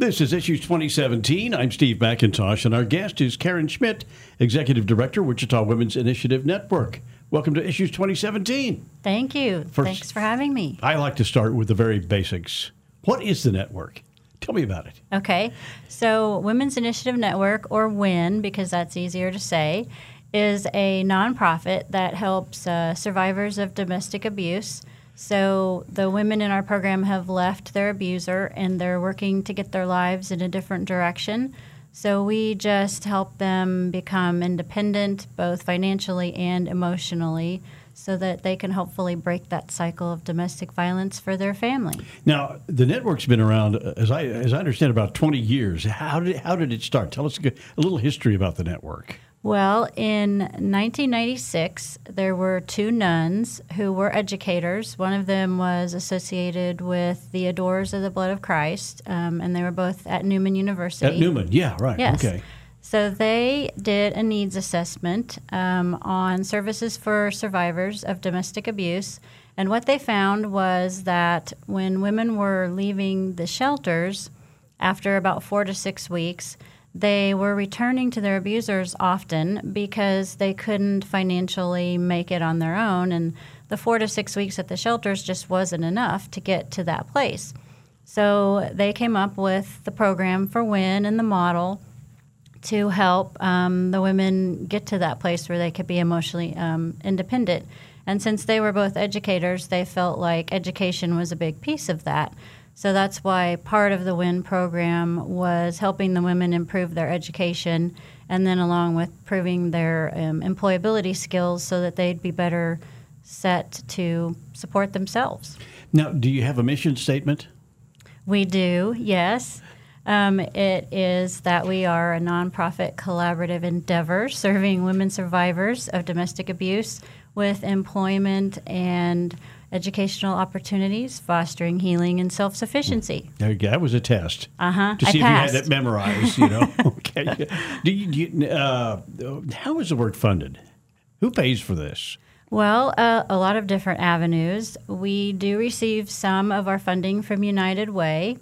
This is Issues 2017. I'm Steve McIntosh, and our guest is Karen Schmidt, Executive Director, Wichita Women's Initiative Network. Welcome to Issues 2017. Thank you. First- Thanks for having me. I like to start with the very basics. What is the network? Tell me about it. Okay. So, Women's Initiative Network, or WIN, because that's easier to say, is a nonprofit that helps uh, survivors of domestic abuse. So, the women in our program have left their abuser and they're working to get their lives in a different direction. So, we just help them become independent, both financially and emotionally, so that they can hopefully break that cycle of domestic violence for their family. Now, the network's been around, uh, as I as I understand, about 20 years. How did how did it start? Tell us a, good- a little history about the network. Well, in 1996, there were two nuns who were educators. One of them was associated with the Adorers of the Blood of Christ, um, and they were both at Newman University. At Newman, yeah, right. Yes. Okay. So they did a needs assessment um, on services for survivors of domestic abuse. And what they found was that when women were leaving the shelters after about four to six weeks, they were returning to their abusers often because they couldn't financially make it on their own. And the four to six weeks at the shelters just wasn't enough to get to that place. So they came up with the program for WIN and the model to help um, the women get to that place where they could be emotionally um, independent. And since they were both educators, they felt like education was a big piece of that. So that's why part of the WIN program was helping the women improve their education and then along with proving their um, employability skills so that they'd be better set to support themselves. Now, do you have a mission statement? We do, yes. Um, it is that we are a nonprofit collaborative endeavor serving women survivors of domestic abuse with employment and educational opportunities, fostering healing and self sufficiency. There you go. That was a test. Uh huh. to I see passed. if you had it memorized, you know. okay. Do you, do you, uh, how is the work funded? Who pays for this? Well, uh, a lot of different avenues. We do receive some of our funding from United Way.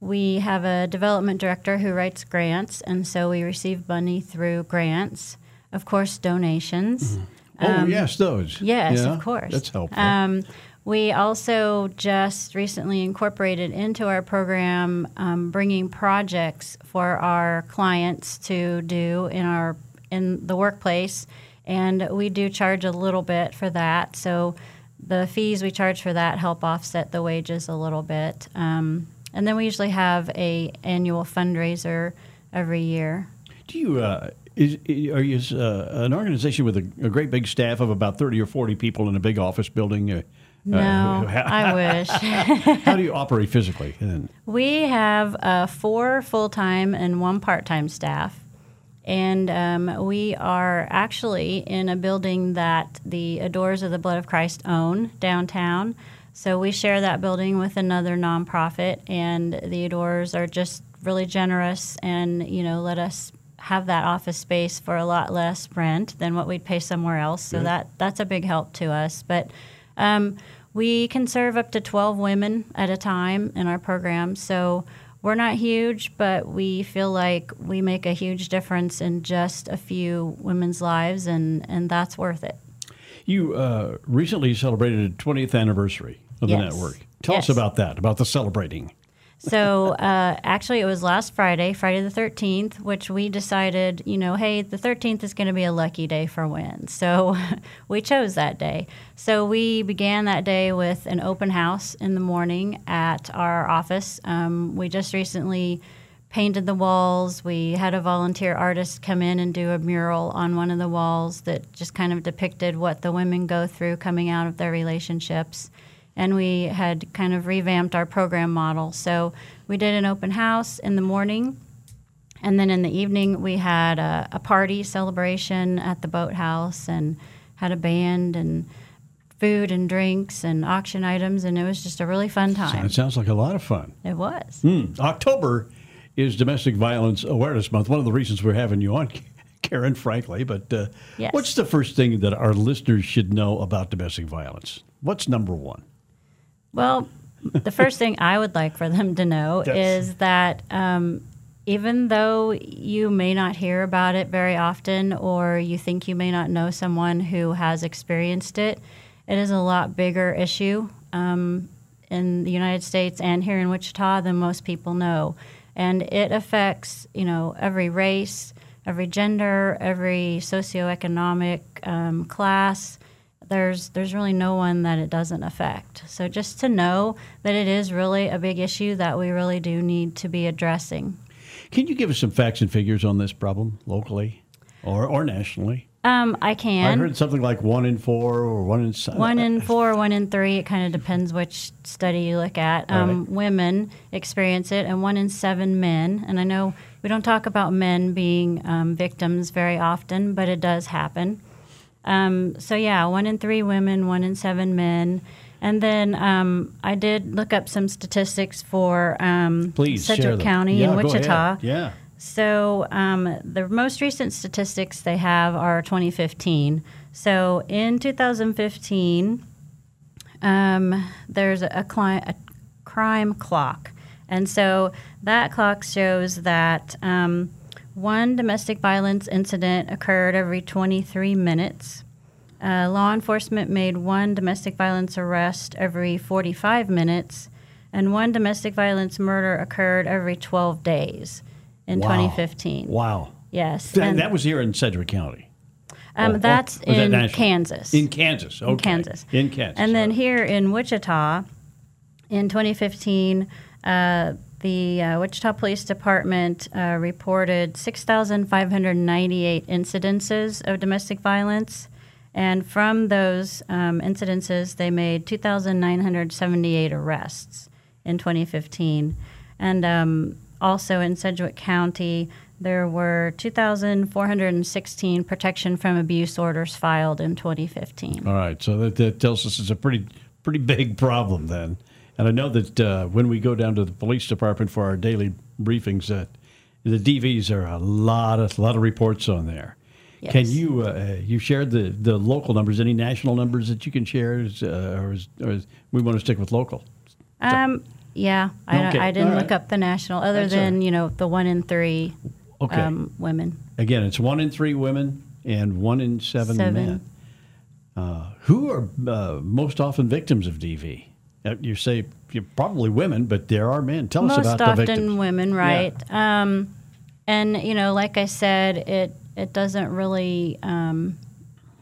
We have a development director who writes grants, and so we receive money through grants. Of course, donations. Oh, yes, those. Um, Yes, Yeah, of course. That's helpful. Um, we also just recently incorporated into our program um, bringing projects for our clients to do in our in the workplace, and we do charge a little bit for that. So the fees we charge for that help offset the wages a little bit. Um, and then we usually have a annual fundraiser every year. Do you uh, is, are you uh, an organization with a, a great big staff of about thirty or forty people in a big office building? Uh, No, uh, I wish. how do you operate physically? We have uh, four full time and one part time staff. And um, we are actually in a building that the Adorers of the Blood of Christ own downtown. So we share that building with another nonprofit, and the Adorers are just really generous and, you know, let us have that office space for a lot less rent than what we'd pay somewhere else. So that, that's a big help to us. But um, we can serve up to 12 women at a time in our program. So we're not huge, but we feel like we make a huge difference in just a few women's lives, and, and that's worth it. you uh, recently celebrated a twentieth anniversary of the Yes. network. Tell us about that. About the celebrating. So uh, actually, it was last Friday, Friday the 13th, which we decided, you know, hey, the 13th is going to be a lucky day for WIN. So we chose that day. So we began that day with an open house in the morning at our office. Um, we just recently painted the walls. We had a volunteer artist come in and do a mural on one of the walls that just kind of depicted what the women go through coming out of their relationships and we had kind of revamped our program model. So we did an open house in the morning. And then in the evening, we had a, a party celebration at the boathouse and had a band and food and drinks and auction items. And it was just a really fun time. It sounds like a lot of fun. It was. Hmm. October is Domestic Violence Awareness Month. One of the reasons we're having you on, Karen, frankly. But uh, Yes. what's the first thing that our listeners should know about domestic violence? What's number one? Well, the first thing I would like for them to know That's- is that um, even though you may not hear about it very often or you think you may not know someone who has experienced it, it is a lot bigger issue um, in the United States and here in Wichita than most people know. And it affects, you know, every race, every gender, every socioeconomic um, class there's there's really no one that it doesn't affect. So just to know that it is really a big issue that we really do need to be addressing. Can you give us some facts and figures on this problem locally or, or nationally? Um, I I can. heard something like one in four or one in seven. One in four, one in three. It kind of depends which study you look at. Um, right. Women experience it, and one in seven men. And I know we don't talk about men being um, victims very often, but it does happen. Um, so yeah, one in three women, one in seven men. And then um, I did look up some statistics for um, Please Sedgwick. County yeah, in Wichita. Yeah. So um, the most recent statistics they have are 2015. So in 2015, um, there's a, cli- a crime clock, and so that clock shows that um, one domestic violence incident occurred every 23 minutes. Uh, law enforcement made one domestic violence arrest every 45 minutes, and one domestic violence murder occurred every 12 days in Wow. 2015. Wow. Yes, That, and, that was here in Sedgwick County. um, Or- or that's was that in national? Kansas. In Kansas. Okay. in Kansas. In Kansas. And then right. here in Wichita, in 2015, uh, the uh, Wichita Police Department uh, reported 6,598 incidences of domestic violence. And from those um, incidences, they made 2,978 arrests in 2015. And um, also in Sedgwick County, there were 2,416 protection from abuse orders filed in 2015. All right, so that, that tells us it's a pretty pretty big problem then. And I know that uh, when we go down to the police department for our daily briefings, that the DVs are a lot of lot of reports on there. Yes. Can you uh, you shared the, the local numbers? Any national numbers that you can share, Is, uh, or, is, or is, we want to stick with local? Um, yeah, I, Okay, I didn't look up the national, other That's than right. you know the one in three Okay. um, women. Again, it's one in three women and one in seven, Seven. men. Uh, who are uh, most often victims of DV? Uh, you say probably women, but there are men. Tell us about the victims. Most often women, right? Um, and you know, like I said, it it doesn't really um,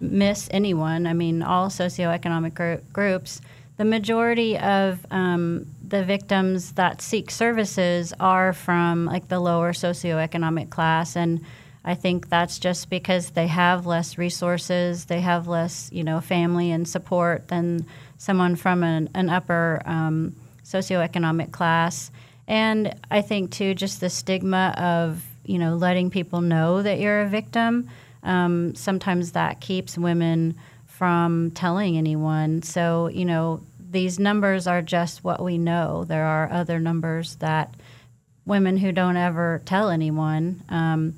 miss anyone. I mean, all socioeconomic gr- groups. The majority of um, the victims that seek services are from like the lower socioeconomic class, and I think that's just because they have less resources, they have less, you know, family and support than someone from an, an upper um, socioeconomic class. And I think too, just the stigma of you know letting people know that you're a victim. Um, sometimes that keeps women from telling anyone. So you know these numbers are just what we know. There are other numbers that women who don't ever tell anyone. Um,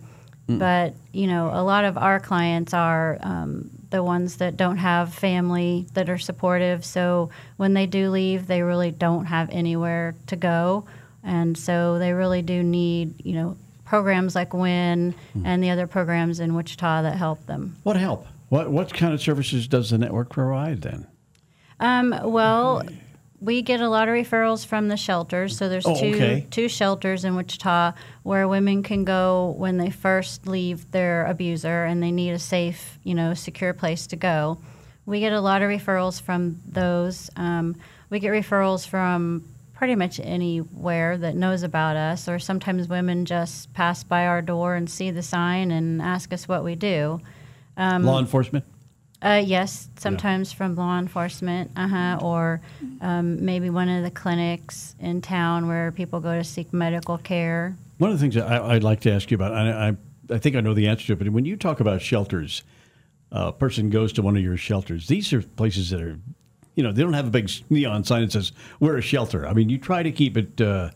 But you know, a lot of our clients are um, the ones that don't have family that are supportive. So when they do leave, they really don't have anywhere to go, and so they really do need you know programs like WIN and the other programs in Wichita that help them. What help? What what kind of services does the network provide then? Um, well, we get a lot of referrals from the shelters. So there's Oh, two okay. two shelters in Wichita where women can go when they first leave their abuser and they need a safe, you know, secure place to go. We get a lot of referrals from those. Um, we get referrals from pretty much anywhere that knows about us, or sometimes women just pass by our door and see the sign and ask us what we do. Um, Law enforcement. Uh, yes, sometimes from law enforcement, uh huh, or um, maybe one of the clinics in town where people go to seek medical care. One of the things I, I'd like to ask you about, I, I, I think I know the answer to it, but when you talk about shelters, a person goes to one of your shelters. These are places that are, you know, they don't have a big neon sign that says "We're a shelter." I mean, you try to keep it uh,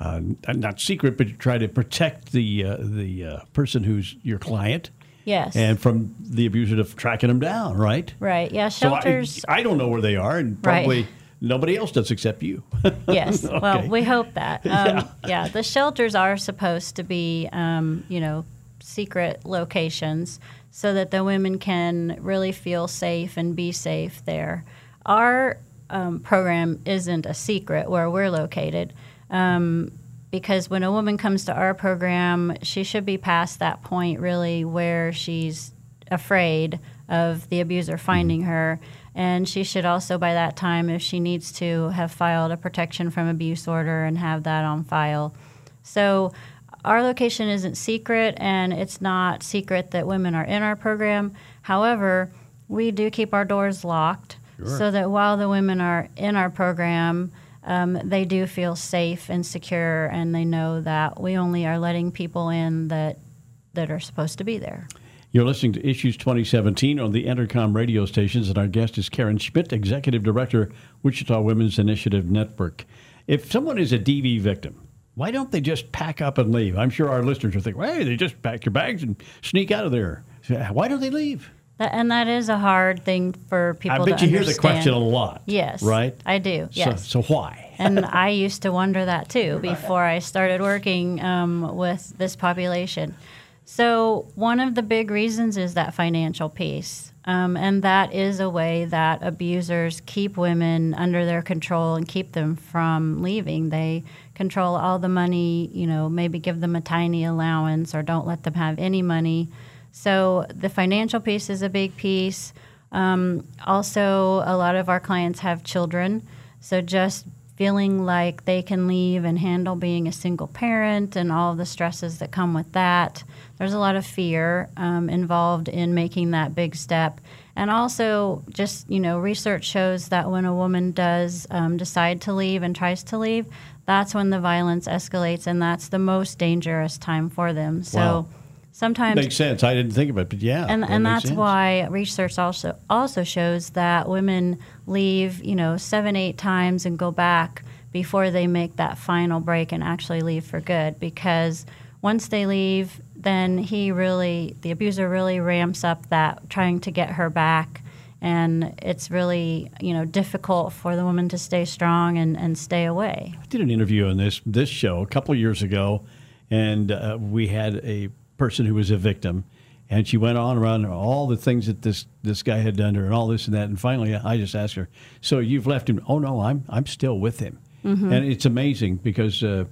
uh, not secret, but you try to protect the uh, the uh, person who's your client. Yes. And from the abuser of tracking them down, right? right. Yeah. So I- Shelters. I, don't know where they are, and Right. probably nobody else does except you. Yes. Well, Okay. we hope that. Um, yeah. The shelters are supposed to be, um, you know, secret locations so that the women can really feel safe and be safe there. Our um, program isn't a secret where we're located. Um, because when a woman comes to our program, she should be past that point really where she's afraid of the abuser mm-hmm. finding her. And she should also, by that time, if she needs to, have filed a protection from abuse order and have that on file. So, our location isn't secret, and it's not secret that women are in our program. However, we do keep our doors locked so that while the women are in our program, um, they do feel safe and secure, and they know that we only are letting people in that that are supposed to be there. You're listening to Issues 2017 on the Entercom radio stations, and our guest is Karen Schmidt, Executive Director, Wichita Women's Initiative Network. If someone is a DV victim, why don't they just pack up and leave? I'm sure our listeners are thinking, hey, they just pack your bags and sneak out of there. Why don't they leave? That, and that is a hard thing for people I bet to you hear the question a lot. Yes. Right? I do. Yes. So, so why? and I used to wonder that too before I started working um, with this population. So, one of the big reasons is that financial piece. Um, and that is a way that abusers keep women under their control and keep them from leaving. They control all the money, you know, maybe give them a tiny allowance or don't let them have any money. So, the financial piece is a big piece. Um, also, a lot of our clients have children. So, just feeling like they can leave and handle being a single parent and all the stresses that come with that. There's a lot of fear um, involved in making that big step. And also, just, you know, research shows that when a woman does um, decide to leave and tries to leave, that's when the violence escalates and that's the most dangerous time for them. So Wow. Sometimes Makes sense. I didn't think of it, but yeah. and that and that's sense. why research also also shows that women leave you know seven eight times and go back before they make that final break and actually leave for good because once they leave then he really the abuser really ramps up that trying to get her back and it's really you know difficult for the woman to stay strong and, and stay away I did an interview on this this show a couple of years ago, and uh, we had a person who was a victim, and she went on around all the things that this this guy had done to her, and all this and that, and finally I just asked her, "So you've left him?" "Oh no, I'm I'm still with him," and it's amazing because uh,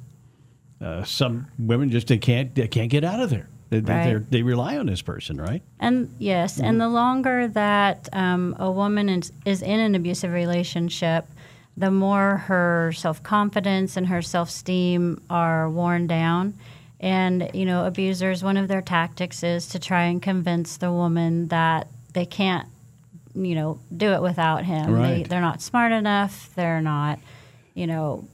uh, some women just they can't they can't get out of there. They, Right. they're- they rely on this person, right? And yes, and the longer that um, a woman is, is in an abusive relationship, the more her self confidence and her self esteem are worn down. And, you know, abusers, one of their tactics is to try and convince the woman that they can't, you know, do it without him. They, Right. they're not smart enough. They're not, you know,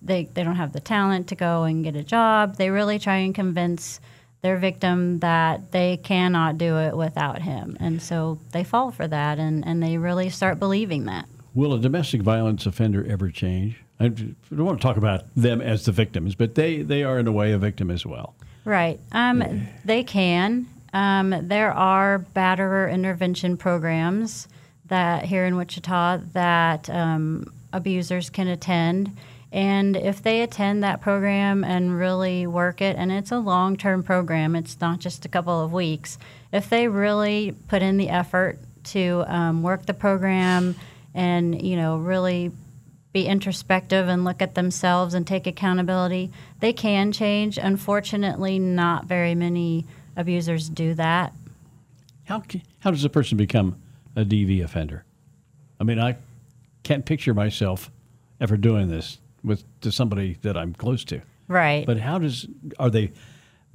they, they don't have the talent to go and get a job. They really try and convince their victim that they cannot do it without him. And so they fall for that and, and they really start believing that. Will a domestic violence offender ever change? I don't want to talk about them as the victims, but they, they are in a way a victim as well. Right. Um, They can. Um, there are batterer intervention programs that here in Wichita that um, abusers can attend. And if they attend that program and really work it, and it's a long term program, it's not just a couple of weeks, if they really put in the effort to um, work the program and, you know, really be introspective and look at themselves and take accountability, they can change. Unfortunately, not very many abusers do that. How, how does a person become a DV offender? I mean, I can't picture myself ever doing this with to somebody that I'm close to. Right. But how does are they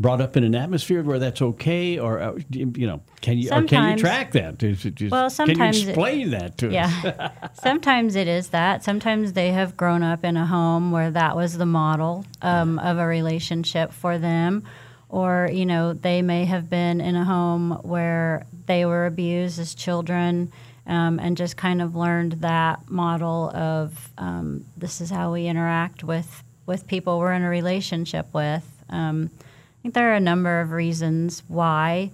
brought up in an atmosphere where that's okay, or uh, you know, can you or can you track that? Just- Well, can you sometimes it- explain that to us? Yeah. Sometimes it is that. Sometimes they have grown up in a home where that was the model um, of a relationship for them. Or, you know, they may have been in a home where they were abused as children um, and just kind of learned that model of um, this is how we interact with, with people we're in a relationship with. Um, I think there are a number of reasons why.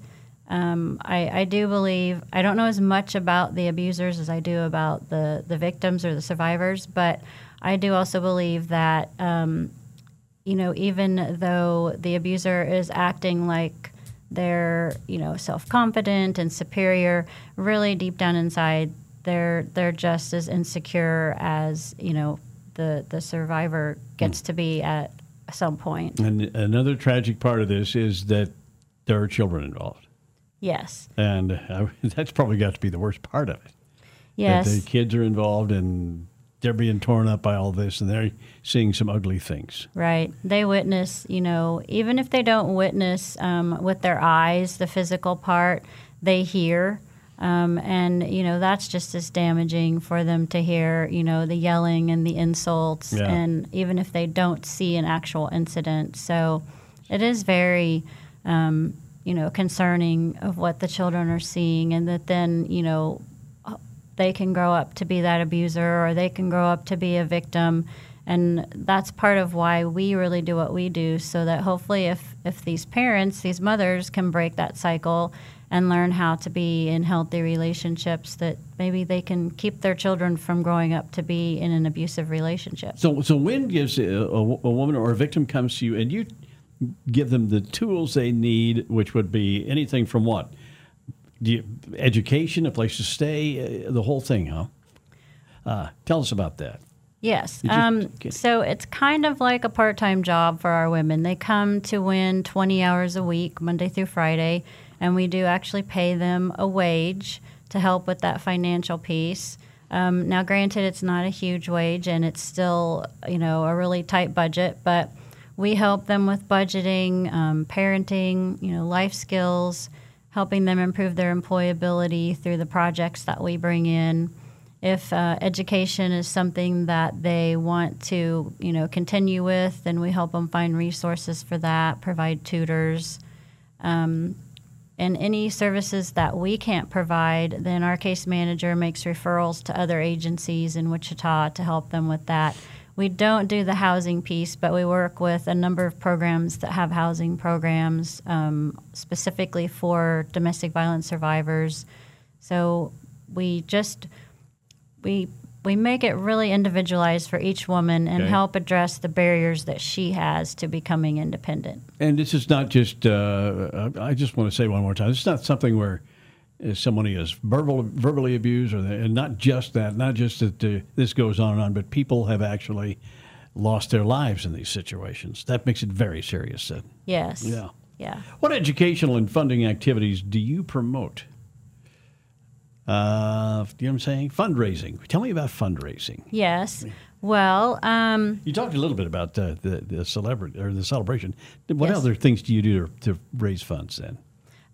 Um, I, I do believe I don't know as much about the abusers as I do about the the victims or the survivors, but I do also believe that um, you know even though the abuser is acting like they're you know self confident and superior, really deep down inside they're they're just as insecure as you know the the survivor gets to be at some point. And another tragic part of this is that there are children involved, Yes. and that's probably got to be the worst part of it. Yes. That the kids are involved and they're being torn up by all this, and they're seeing some ugly things. Right. They witness, you know, even if they don't witness um, with their eyes the physical part, they hear. Um, and, you know, that's just as damaging for them to hear, you know, the yelling and the insults. Yeah. And even if they don't see an actual incident. So it is very, um, you know, concerning of what the children are seeing. And that then, you know, they can grow up to be that abuser or they can grow up to be a victim and that's part of why we really do what we do so that hopefully if if these parents these mothers can break that cycle and learn how to be in healthy relationships that maybe they can keep their children from growing up to be in an abusive relationship So, so when gives a, a, a woman or a victim comes to you, and you give them the tools they need, which would be anything from what, Do you, education, a place to stay, uh, the whole thing, huh? Uh, tell us about that. Yes. Um, so it's kind of like a part time job for our women. They come to win 20 hours a week, Monday through Friday, and we do actually pay them a wage to help with that financial piece. Um, now, granted, it's not a huge wage and it's still, you know, a really tight budget, but we help them with budgeting, um, parenting, you know, life skills, helping them improve their employability through the projects that we bring in if uh, education is something that they want to you know continue with then we help them find resources for that provide tutors um, and any services that we can't provide then our case manager makes referrals to other agencies in wichita to help them with that. We don't do the housing piece but we work with a number of programs that have housing programs um, specifically for domestic violence survivors. So we just we we make it really individualized for each woman and Okay. help address the barriers that she has to becoming independent. And this is not just, uh, I just want to say one more time, it's not something where uh, somebody is verbal, verbally abused, or and not just that, not just that uh, this goes on and on, but people have actually lost their lives in these situations. That makes it very serious. Then. Yes. Yeah. Yeah. What educational and funding activities do you promote? Uh, you know what I'm saying? Fundraising. Tell me about fundraising. Yes. Well, um, You talked a little bit about uh, the the celebrity or the celebration. What Yes. other things do you do to, to raise funds then?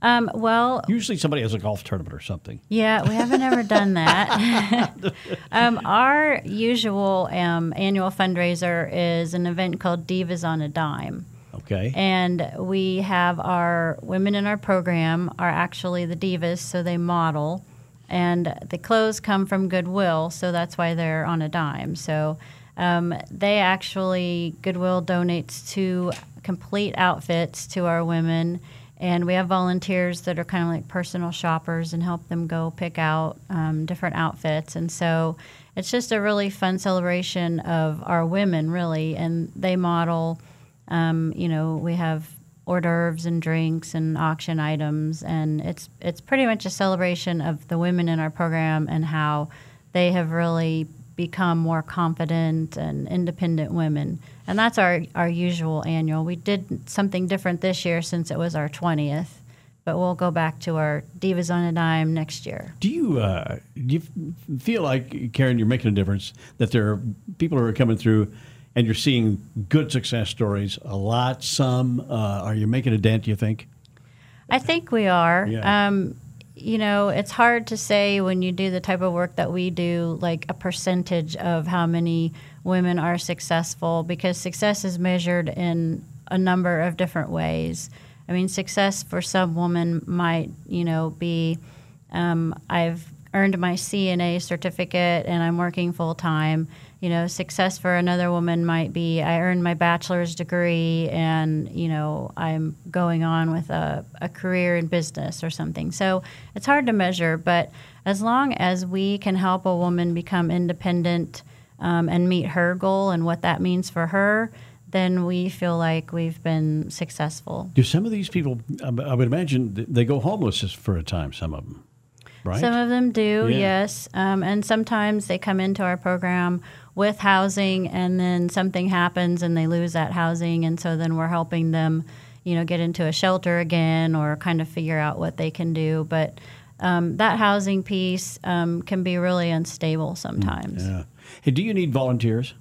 um, well, Usually somebody has a golf tournament or something. yeah, we haven't ever done that. um, our usual um, annual fundraiser is an event called Divas on a Dime. Okay. And we have our women in our program are actually the divas, so they model. And the clothes come from Goodwill, so that's why they're on a dime. So um, they actually, Goodwill donates two complete outfits to our women. And we have volunteers that are kind of like personal shoppers and help them go pick out um, different outfits. And so it's just a really fun celebration of our women, really. And they model. Um, you know, we have hors d'oeuvres and drinks and auction items, and it's it's pretty much a celebration of the women in our program and how they have really become more confident and independent women. And that's our our usual annual. We did something different this year since it was our twentieth, but we'll go back to our Divas on a Dime next year. Do you uh, do you feel like Karen, you're making a difference? That there are people who are coming through and you're seeing good success stories. A lot, some. Uh, are you making a dent? Do you think? I think we are. Yeah. Um, you know, it's hard to say when you do the type of work that we do, like a percentage of how many women are successful, because success is measured in a number of different ways. I mean, success for some women might, you know, be um, I've earned my CNA certificate and I'm working full time. You know, success for another woman might be I earned my bachelor's degree and, you know, I'm going on with a, a career in business or something. So it's hard to measure, but as long as we can help a woman become independent um, and meet her goal and what that means for her, then we feel like we've been successful. Do some of these people? I would imagine they go homeless for a time. Some of them, right? Some of them do, Yeah. yes. Um, and sometimes they come into our program with housing, and then something happens and they lose that housing, and so then we're helping them, you know, get into a shelter again or kind of figure out what they can do. But um, that housing piece um, can be really unstable sometimes. yeah. Hey, do you need volunteers?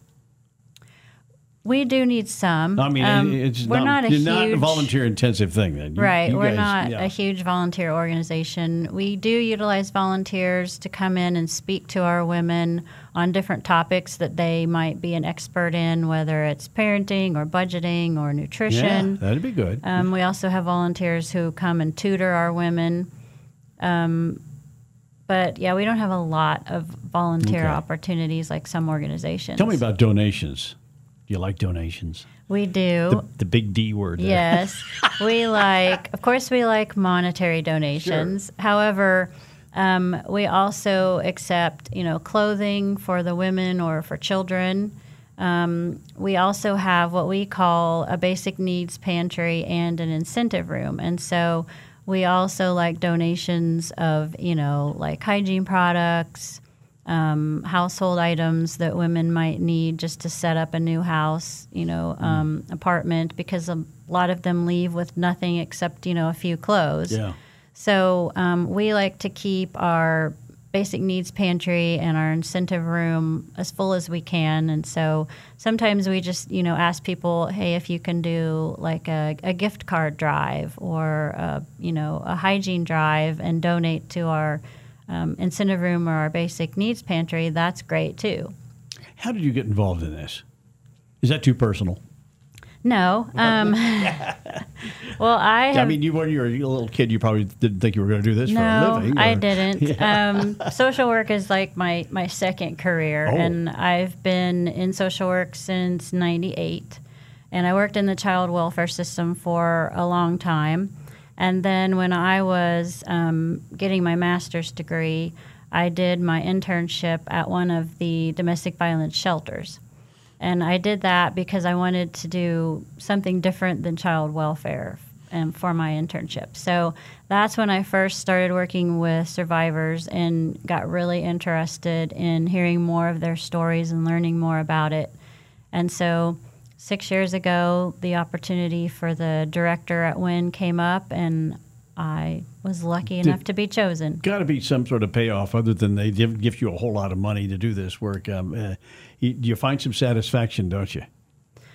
We do need some. I mean, Um, it's we're not, a huge not a volunteer intensive thing. Then You- Right. you We're guys- not yeah. a huge volunteer organization. We do utilize volunteers to come in and speak to our women on different topics that they might be an expert in, whether it's parenting or budgeting or nutrition. Yeah, that'd be good. Um, we also have volunteers who come and tutor our women. Um, but yeah, we don't have a lot of volunteer Okay. opportunities like some organizations. Tell me about donations. You like donations? We do. The, the big D word. there. Yes, we like. Of course, we like monetary donations. However, um, we also accept, you know, clothing for the women or for children. Um, we also have what we call a basic needs pantry and an incentive room, and so we also like donations of, you know, like hygiene products, um, household items that women might need just to set up a new house, you know, Mm. um, apartment, because a lot of them leave with nothing except, you know, a few clothes. Yeah. So um, we like to keep our basic needs pantry and our incentive room as full as we can. And so sometimes we just, you know, ask people, hey, if you can do like a, a gift card drive or, a, you know, a hygiene drive and donate to our um, incentive room or our basic needs pantry, that's great too. How did you get involved in this? Is that too personal? No. Um, well, I have. I mean, you when you were a little kid, you probably didn't think you were going to do this for a living. No. I didn't. Um, social work is like my, my second career, Oh. and I've been in social work since '98. And I worked in the child welfare system for a long time. And then when I was um, getting my master's degree, I did my internship at one of the domestic violence shelters. And I did that because I wanted to do something different than child welfare for my internship. So that's when I first started working with survivors and got really interested in hearing more of their stories and learning more about it. And so six years ago, the opportunity for the director at WIN came up, and I was lucky enough to be chosen. Got to be some sort of payoff other than they give, give you a whole lot of money to do this work. Um, uh, you, you find some satisfaction, don't you?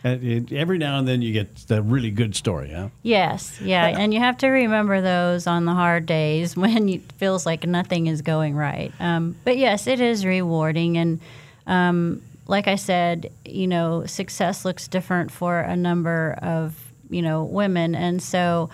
And it, every now and then you get the really good story, huh? Yes, yeah, and you have to remember those on the hard days when it feels like nothing is going right. Um, but yes, it is rewarding, and um, like I said, you know, success looks different for a number of you know women, and so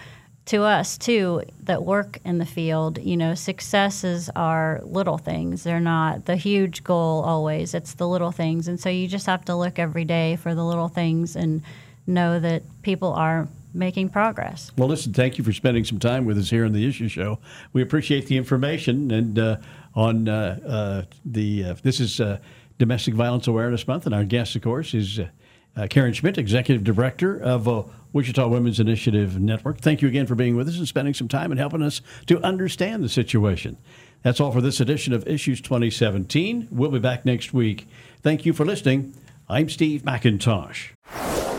to us too that work in the field, you know, successes are little things. They're not the huge goal always. It's the little things, and so you just have to look every day for the little things and know that people are making progress. Well, listen, thank you for spending some time with us here on the Issue Show. We appreciate the information and uh, on uh, uh, the uh, this is uh, Domestic Violence Awareness Month, and our guest, of course, is uh, uh, Karen Schmidt, Executive Director of uh, Wichita Women's Initiative Network. Thank you again for being with us and spending some time and helping us to understand the situation. That's all for this edition of Issues 2017. We'll be back next week. Thank you for listening. I'm Steve McIntosh.